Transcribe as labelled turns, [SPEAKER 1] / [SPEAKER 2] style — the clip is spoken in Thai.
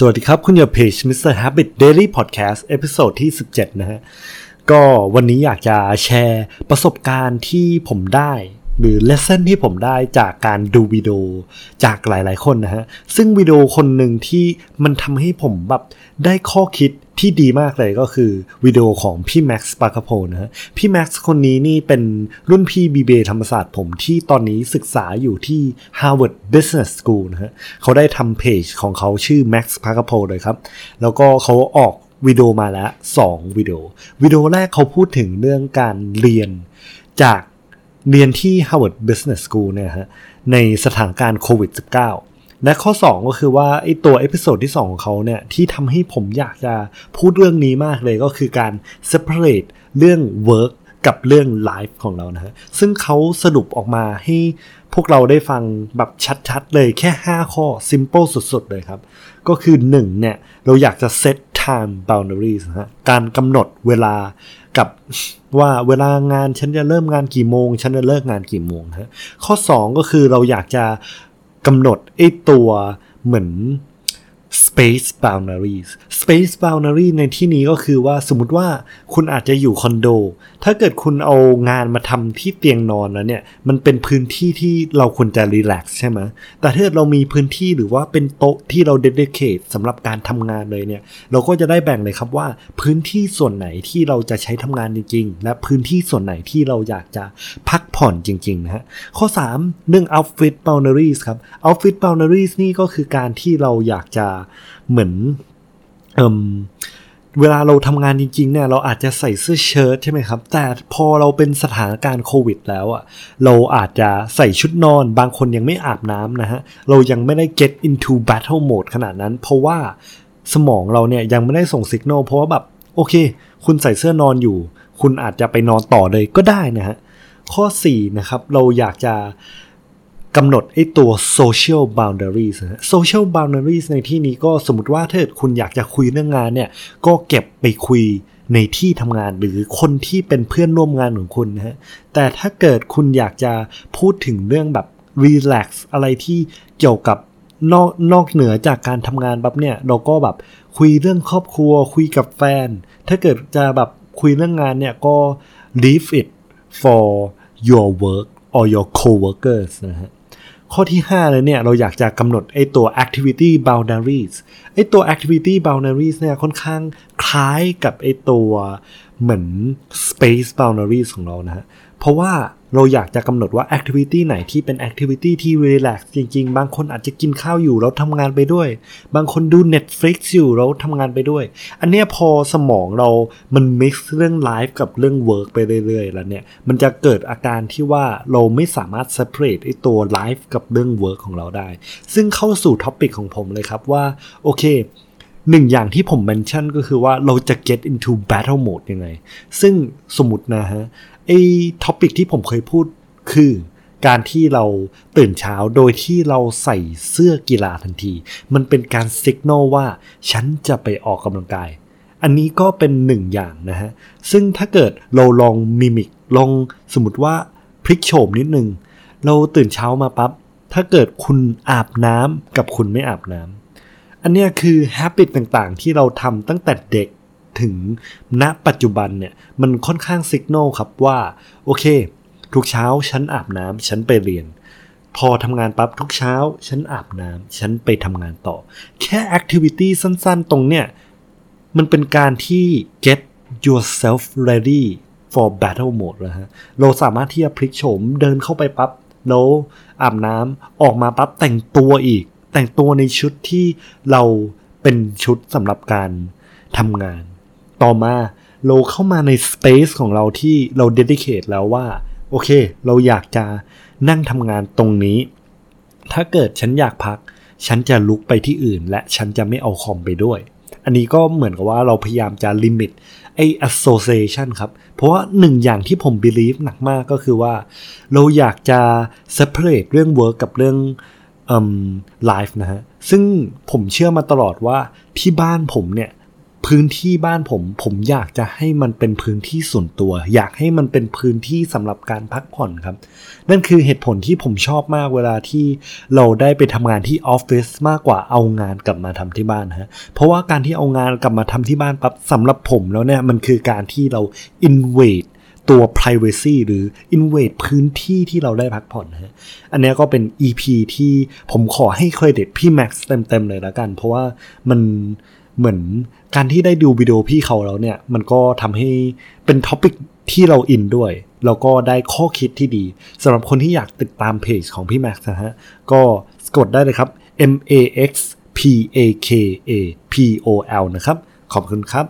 [SPEAKER 1] สวัสดีครับ คุณอยู่เพจ Mr. Habit Daily Podcast episode ที่ 17 นะฮะ ก็วันนี้อยากจะแชร์ประสบการณ์ที่ผมได้ หรือ lesson ที่ผมได้จากการดูวิดีโอจากหลายๆคนนะฮะ ซึ่งวิดีโอคนหนึ่งที่มันทำให้ผมแบบได้ข้อคิดที่ดีมากเลยก็คือวิดีโอของพี่ Max Pakapol นะฮะพี่ Max คนนี้นี่เป็นรุ่นพี่ BBA ธรรมศาสตร์ผมที่ตอนนี้ศึกษาอยู่ที่ Harvard Business School นะฮะเขาได้ทำเพจของเขาชื่อ Max P A K A P O L เลยครับ แล้วก็เขาออกวิดีโอมาแล้ว 2 วิดีโอ วิดีโอแรกเขาพูดถึงเรื่องการเรียนจาก เรียนที่ Harvard Business School เนี่ยฮะในสถานการณ์โควิด -19 และข้อ 2 ก็คือว่าไอตัว episode ที่ 2 ของเขาเนี่ยที่ทำให้ผมอยากจะพูดเรื่องนี้มากเลยก็คือการ separate เรื่อง work กับเรื่อง life ของเรานะฮะซึ่งเขาสรุปออกมาให้พวกเราได้ฟังแบบชัดๆเลยแค่ 5 ข้อ simple สุดๆเลยครับ ก็คือ 1 เนี่ย เราอยากจะ set time boundaries นะฮะการกำหนดเวลากับว่าเวลางานฉันจะเริ่มงานกี่โมง ฉันจะเลิกงานกี่โมงฮะข้อ 2 ก็คือเราอยากจะกำหนดไอ้ตัวเหมือน space boundaries space boundary ในที่นี้ก็คือว่าสมมติว่าคุณอาจจะอยู่คอนโด ถ้าเกิดคุณเอางานมาทำที่เตียงนอนแล้วเนี่ย มันเป็นพื้นที่ที่เราควรจะรีแลกซ์ใช่ไหม แต่ถ้าเรามีพื้นที่หรือว่าเป็นโต๊ะที่เราเดดิเคทสำหรับการทำงานเลยเนี่ย เราก็จะได้แบ่งเลยครับว่าพื้นที่ส่วนไหนที่เราจะใช้ทำงานจริงๆ และพื้นที่ส่วนไหนที่เราอยากจะพักผ่อนจริงๆนะฮะ ข้อ 3 เรื่อง outfit boundaries ครับ outfit boundaries นี่ก็คือการที่เราอยากจะเหมือนเเวลาเราทำงานจริงๆเนี่ยเราอาจจะใส่เสื้อเชิ้ตใช่ไหมครับ แต่พอเราเป็นสถานการณ์โควิดแล้วอะเราอาจจะใส่ชุดนอน บางคนยังไม่อาบน้ำนะฮะ เรายังไม่ได้ get into battle mode ขนาดนั้น เพราะว่าสมองเราเนี่ยยังไม่ได้ส่งสัญญาณเพราะว่าแบบโอเค คุณใส่เสื้อนอนอยู่ คุณอาจจะไปนอนต่อเลยก็ได้นะฮะ ข้อ 4 นะครับ เราอยากจะ กำหนดไอ้ตัว social boundaries นะ social boundaries ในที่นี้ก็สมมติว่าถ้าคุณอยากจะคุยเรื่องงานเนี่ย ก็เก็บไปคุยในที่ทำงานหรือคนที่เป็นเพื่อนร่วมงานของคุณนะฮะ แต่ถ้าเกิดคุณอยากจะพูดถึงเรื่องแบบ relax อะไรที่เกี่ยวกับนอกนอกเหนือจากการทำงานแบบเนี่ย เราก็แบบคุยเรื่องครอบครัว คุยกับแฟน ถ้าเกิดจะแบบคุยเรื่องงานเนี่ยก็ leave it for your work or your co-workers นะฮะ ข้อที่5เลยเนี่ยเราอยากจะกำหนดไอ้ตัว activity boundaries ไอ้ตัว activity boundaries เนี่ยค่อนข้างคล้ายกับไอ้ตัวเหมือน space boundaries ของเรานะฮะ เพราะว่าเราอยากจะกำหนดว่า activity ไหนที่เป็น activity ที่ relax จริงๆ บางคนอาจจะกินข้าวอยู่แล้วทำงานไปด้วย บางคนดู Netflix อยู่แล้วทำงานไปด้วย อันนี้พอสมองเรามัน mix เรื่อง life กับเรื่อง work ไปเรื่อยๆ แล้วเนี่ย มันจะเกิดอาการที่ว่าเราไม่สามารถ separate ไอตัว life กับเรื่อง work ของเราได้ ซึ่งเข้าสู่ topic ของผมเลยครับว่า โอเค หนึ่งอย่างที่ผม mention ก็คือว่าเราจะ get into battle mode ยังไง ซึ่งสมมตินะฮะ ไอ้ topic ที่ผมเคยพูดคือการที่เราตื่นเช้าโดยที่เราใส่เสื้อกีฬาทันที มันเป็นการสิกโนว่าฉันจะไปออกกำลังกาย อันนี้ก็เป็นหนึ่งอย่างนะฮะ ซึ่งถ้าเกิดเราลองมิมิกลองสมมติว่าพลิกโฉมนิดนึง เราตื่นเช้ามาปับ๊บถ้าเกิดคุณอาบน้ำกับคุณไม่อาบน้ำ อันนี้คือฮ a บิตต่างๆ ที่เราทำตั้งแต่เด็กถึงณปัจจุบันเนี่ยมันค่อนข้างสิกโนครับว่า โอเค ทุกเช้าฉันอาบน้ำฉันไปเรียน พอทำงานปั๊บทุกเช้า ฉันอาบน้ำฉันไปทำงานต่อ แค่แอคทิวิตี้สั้นๆ ตรงเนี้ยมันเป็นการที่ get yourself ready for battle mode แล้วฮะ เราสามารถที่จะพลิกโฉมเดินเข้าไปปับ๊บ แล้วอาบน้ำออกมาปั๊บแต่งตัวอีก แต่งตัวในชุดที่เราเป็นชุดสำหรับการทำงาน ต่อมาเราเข้ามาในสเปซของเราที่เราเดดิเคทแล้วว่า โอเค เราอยากจะนั่งทำงานตรงนี้ ถ้าเกิดฉันอยากพัก ฉันจะลุกไปที่อื่น และฉันจะไม่เอาคอมไปด้วย อันนี้ก็เหมือนกับว่าเราพยายามจะลิมิตไอ้ association ครับ เพราะว่าหนึ่งอย่างที่ผม believe หนักมากก็คือว่า เราอยากจะ separate เรื่อง work กับเรื่อง um, life นะฮะ ซึ่งผมเชื่อมาตลอดว่าที่บ้านผมเนี่ยพื้นที่บ้านผมผมอยากจะให้มันเป็นพื้นที่ส่วนตัว อยากให้มันเป็นพื้นที่สำหรับการพักผ่อนครับ นั่นคือเหตุผลที่ผมชอบมากเวลาที่เราได้ไปทำงานที่ออฟฟิศมากกว่าเอางานกลับมาทำที่บ้านฮะเพราะว่าการที่เอางานกลับมาทำที่บ้านปั๊บสำหรับผมแล้วเนี่ยมันคือการที่เรา invade ตัว privacy หรือ invade พื้นที่ที่เราได้พักผ่อนนะฮะ อันนี้ก็เป็น EP ที่ผมขอให้เครดิตพี่แม็กซ์เต็ม ๆ เลยแล้วกัน เพราะว่ามันเหมือนการที่ได้ดูวิดีโอพี่เขาแล้วเนี่ย มันก็ทำให้เป็น topic ที่เราอินด้วย แล้วก็ได้ข้อคิดที่ดีสำหรับคนที่อยากติดตามเพจของพี่แม็กซ์นะฮะ ก็กดได้เลยครับ M A X P A K A P O L นะครับ ขอบคุณครับ